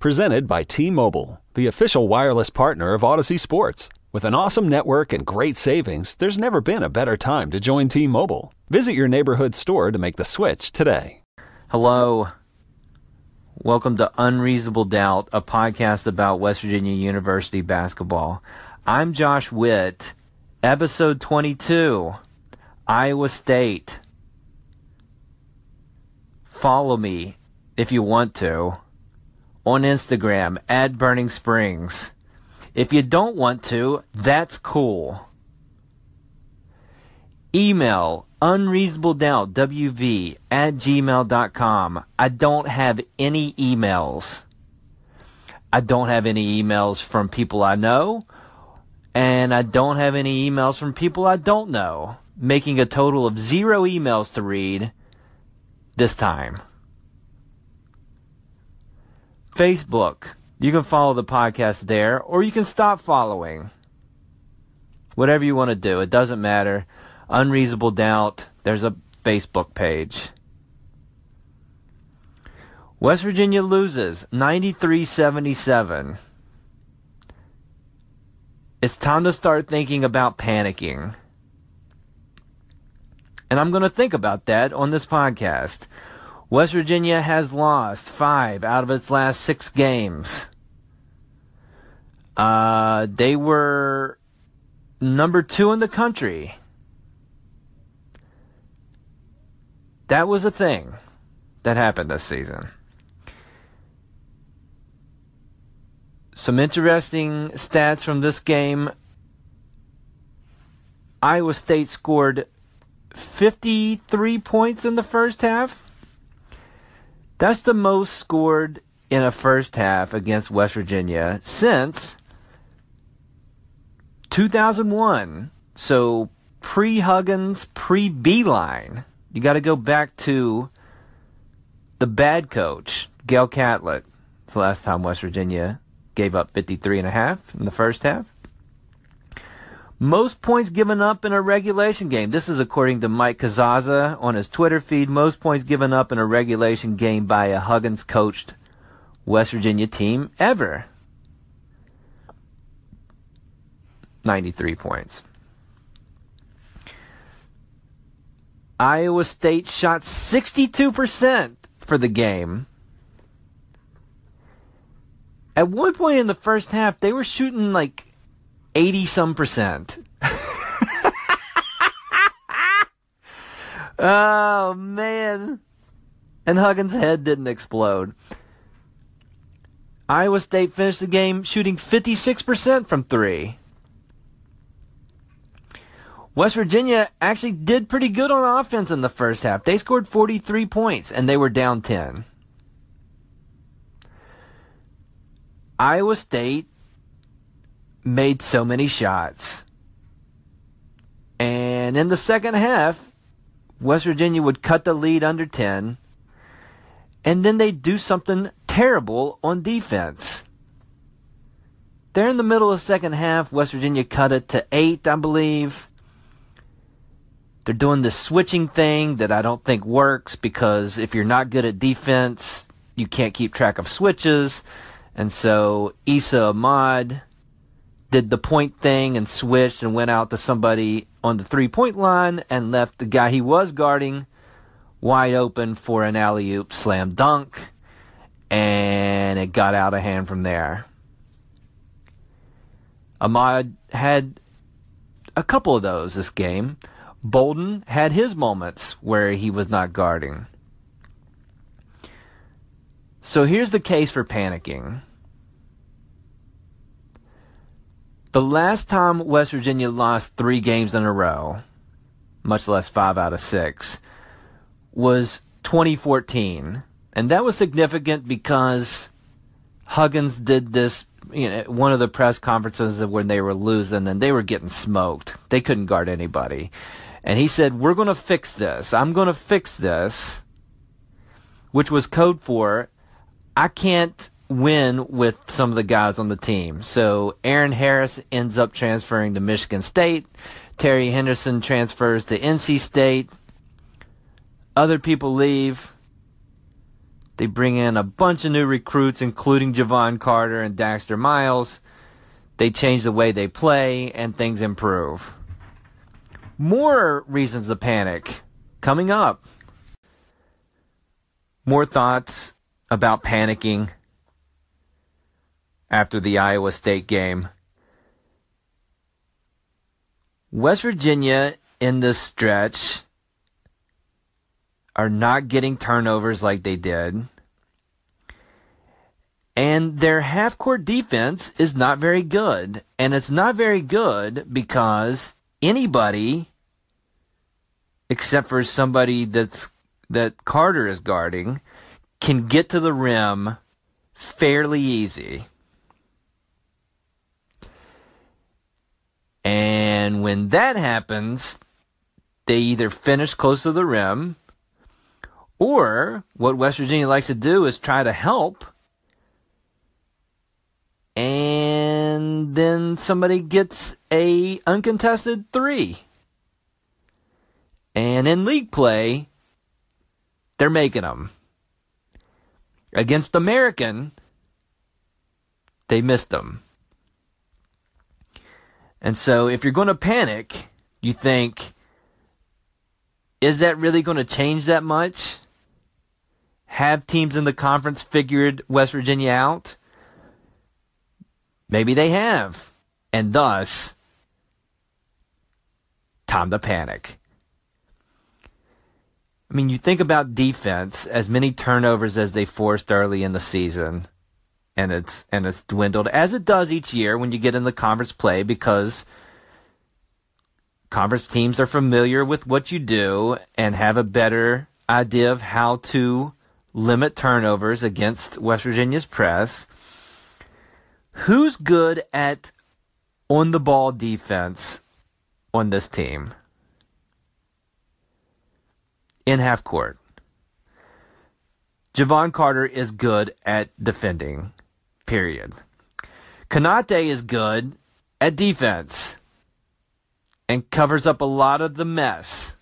Presented by T Mobile, the official wireless partner of Odyssey Sports. With an awesome network and great savings, there's never been a better time to join T Mobile. Visit your neighborhood store to make the switch today. Hello. Welcome to Unreasonable Doubt, a podcast about West Virginia University basketball. I'm Josh Witt, episode 22, Iowa State. Follow me if you want to on Instagram at Burning Springs. If you don't want to, that's cool. Email unreasonabledoubtwv at gmail.com. I don't have any emails. I don't have any emails from people I know, and I don't have any emails from people I don't know, making a total of zero emails to read this time. Facebook. You can follow the podcast there, or you can stop following. Whatever you want to do, it doesn't matter. Unreasonable Doubt, there's a Facebook page. West Virginia loses 93 77. It's time to start thinking about panicking. And I'm going to think about that on this podcast. West Virginia has lost five out of its last six games. Uh, they were number two in the country. That was a thing that happened this season. Some interesting stats from this game. Iowa State scored 53 points in the first half. That's the most scored in a first half against West Virginia since 2001. So pre Huggins, pre Beilein. You got to go back to the bad coach, Gale Catlett. It's the last time West Virginia gave up 53 and a half in the first half. Most points given up in a regulation game. This is according to Mike Casazza on his Twitter feed. Most points given up in a regulation game by a Huggins coached West Virginia team ever. 93 points. Iowa State shot 62% for the game. At one point in the first half, they were shooting like 80 some percent. oh, man. And Huggins' head didn't explode. Iowa State finished the game shooting 56% from three. West Virginia actually did pretty good on offense in the first half. They scored 43 points and they were down 10. Iowa State made so many shots. And in the second half, West Virginia would cut the lead under 10. And then they'd do something terrible on defense. They're in the middle of second half, West Virginia cut it to 8, I believe. They're doing this switching thing that I don't think works because if you're not good at defense, you can't keep track of switches. And so Esa Ahmad did the point thing and switched and went out to somebody on the three point line and left the guy he was guarding wide open for an alley oop slam dunk. And it got out of hand from there. Ahmad had a couple of those this game. Bolden had his moments where he was not guarding. So here's the case for panicking. The last time West Virginia lost three games in a row, much less five out of six, was 2014. And that was significant because Huggins did this, you know, one of the press conferences when they were losing and they were getting smoked. They couldn't guard anybody. And he said, We're going to fix this. I'm going to fix this, which was code for I can't win with some of the guys on the team. So Eron Harris ends up transferring to Michigan State. Terry Henderson transfers to NC State. Other people leave. They bring in a bunch of new recruits, including Jevon Carter and Daxter Miles. They change the way they play, and things improve. More reasons to panic coming up. More thoughts about panicking after the Iowa State game. West Virginia in this stretch are not getting turnovers like they did. And their half court defense is not very good. And it's not very good because anybody except for somebody that's that Carter is guarding can get to the rim fairly easy. And when that happens, they either finish close to the rim or what West Virginia likes to do is try to help. And then somebody gets a uncontested 3. And in league play, they're making them. Against American, they missed them. And so if you're going to panic, you think, is that really going to change that much? Have teams in the conference figured West Virginia out? Maybe they have. And thus, time to panic. I mean, you think about defense, as many turnovers as they forced early in the season, and it's and it's dwindled as it does each year when you get in the conference play because conference teams are familiar with what you do and have a better idea of how to limit turnovers against West Virginia's press. Who's good at on the ball defense on this team? in half court. Jevon Carter is good at defending, period. Konate is good at defense and covers up a lot of the mess.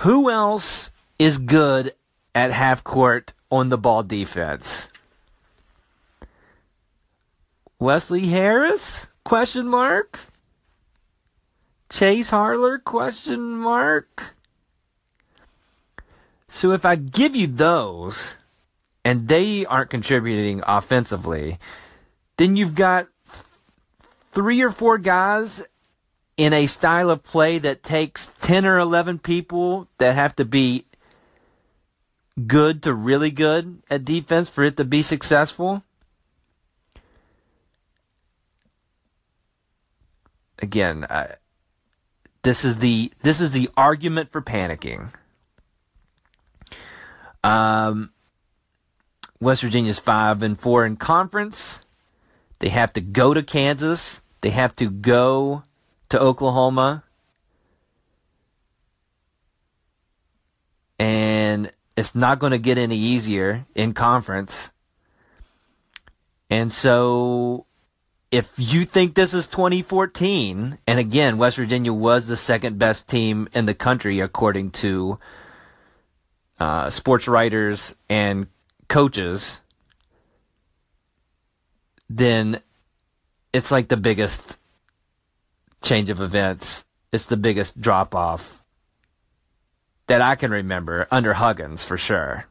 Who else is good at half court on the ball defense? Wesley Harris? Question mark. Chase Harler? Question mark. So if I give you those, and they aren't contributing offensively, then you've got three or four guys in a style of play that takes 10 or 11 people that have to be good to really good at defense for it to be successful. Again, I, this is the this is the argument for panicking. Um, West Virginia's five and four in conference. They have to go to Kansas. They have to go to Oklahoma. And it's not going to get any easier in conference. And so if you think this is 2014, and again, West Virginia was the second best team in the country according to uh, sports writers and coaches, then it's like the biggest change of events. It's the biggest drop off that I can remember under Huggins for sure.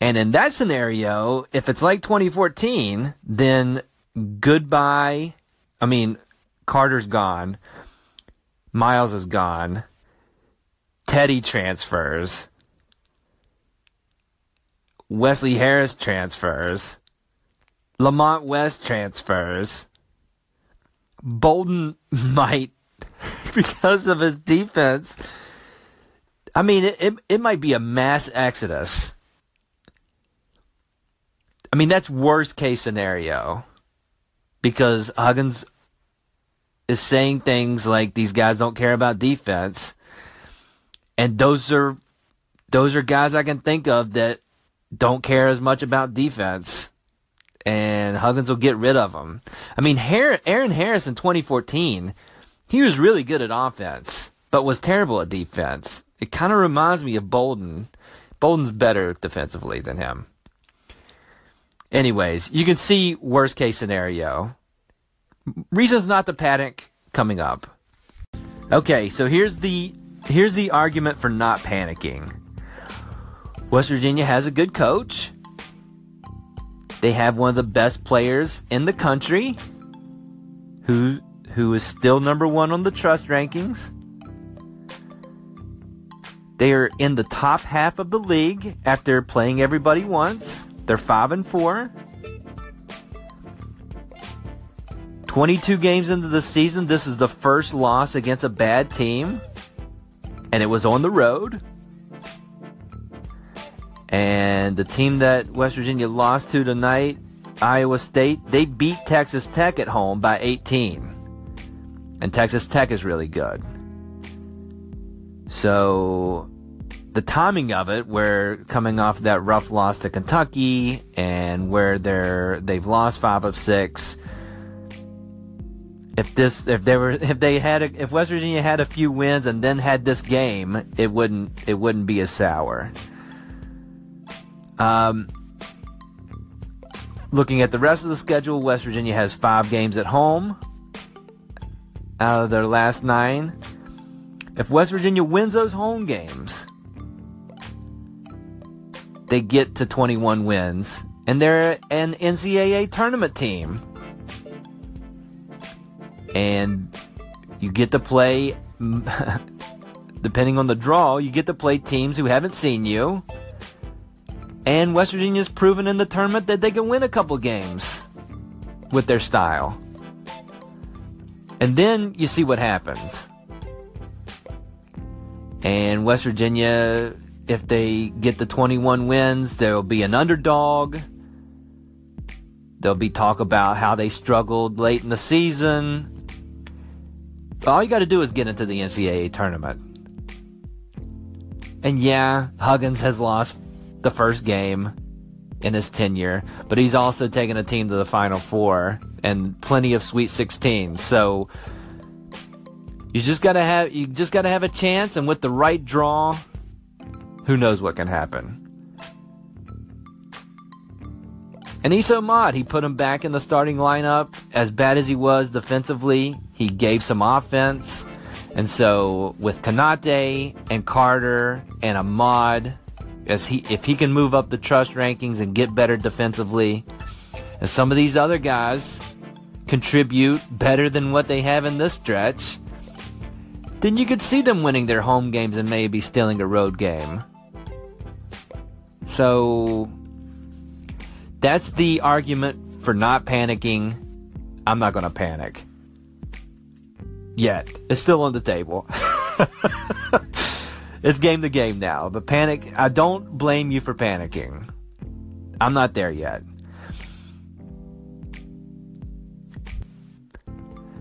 And in that scenario, if it's like 2014, then goodbye. I mean, Carter's gone. Miles is gone. Teddy transfers. Wesley Harris transfers. Lamont West transfers. Bolden might, because of his defense. I mean, it, it, it might be a mass exodus. I mean, that's worst case scenario. Because Huggins is saying things like these guys don't care about defense. And those are those are guys I can think of that don't care as much about defense. And Huggins will get rid of him. I mean, Eron Harris in 2014, he was really good at offense, but was terrible at defense. It kind of reminds me of Bolden. Bolden's better defensively than him. Anyways, you can see worst case scenario. Reasons not to panic coming up. Okay, so here's the here's the argument for not panicking. West Virginia has a good coach. They have one of the best players in the country who who is still number 1 on the trust rankings. They are in the top half of the league after playing everybody once. They're 5 and 4. 22 games into the season, this is the first loss against a bad team, and it was on the road. And the team that West Virginia lost to tonight, Iowa State, they beat Texas Tech at home by 18. And Texas Tech is really good. So the timing of it, where coming off that rough loss to Kentucky and where they're they've lost five of six, if this if they were if they had a, if West Virginia had a few wins and then had this game, it wouldn't it wouldn't be as sour. Um, looking at the rest of the schedule, West Virginia has five games at home out of their last nine. If West Virginia wins those home games, they get to 21 wins, and they're an NCAA tournament team. And you get to play depending on the draw you get to play teams who haven't seen you and west virginia's proven in the tournament that they can win a couple games with their style and then you see what happens and west virginia if they get the 21 wins there'll be an underdog There'll be talk about how they struggled late in the season. All you got to do is get into the NCAA tournament. And yeah, Huggins has lost the first game in his tenure, but he's also taken a team to the Final Four and plenty of Sweet 16. So you just gotta have you just gotta have a chance, and with the right draw, who knows what can happen. And Esa Ahmad, he put him back in the starting lineup. As bad as he was defensively, he gave some offense. And so with Konate and Carter and Ahmad, as he if he can move up the trust rankings and get better defensively, and some of these other guys contribute better than what they have in this stretch, then you could see them winning their home games and maybe stealing a road game. So that's the argument for not panicking. I'm not going to panic. Yet. It's still on the table. it's game to game now. But panic, I don't blame you for panicking. I'm not there yet.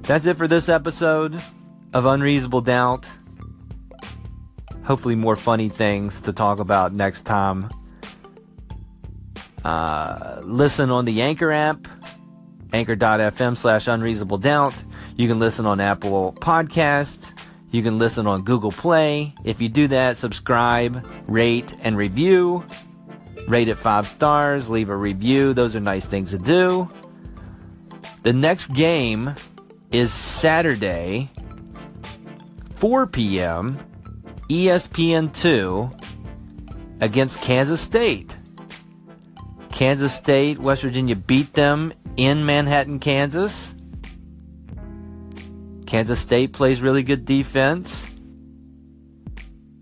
That's it for this episode of Unreasonable Doubt. Hopefully, more funny things to talk about next time. Uh, listen on the Anchor app, anchor.fm slash unreasonable doubt. You can listen on Apple Podcast. You can listen on Google Play. If you do that, subscribe, rate, and review. Rate it five stars, leave a review. Those are nice things to do. The next game is Saturday, 4 p.m., ESPN2 against Kansas State. Kansas State, West Virginia beat them in Manhattan, Kansas. Kansas State plays really good defense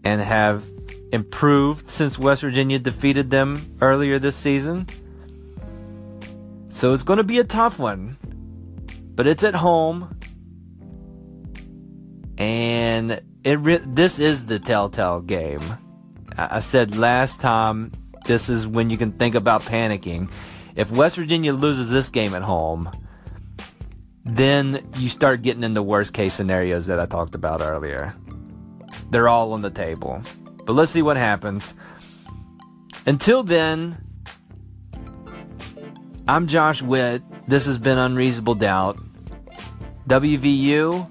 and have improved since West Virginia defeated them earlier this season. So it's going to be a tough one, but it's at home. And it re- this is the telltale game. I-, I said last time this is when you can think about panicking. If West Virginia loses this game at home, then you start getting into worst case scenarios that I talked about earlier. They're all on the table. But let's see what happens. Until then, I'm Josh Witt. This has been Unreasonable Doubt. WVU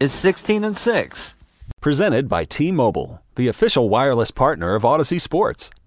is 16 and 6. Presented by T Mobile, the official wireless partner of Odyssey Sports.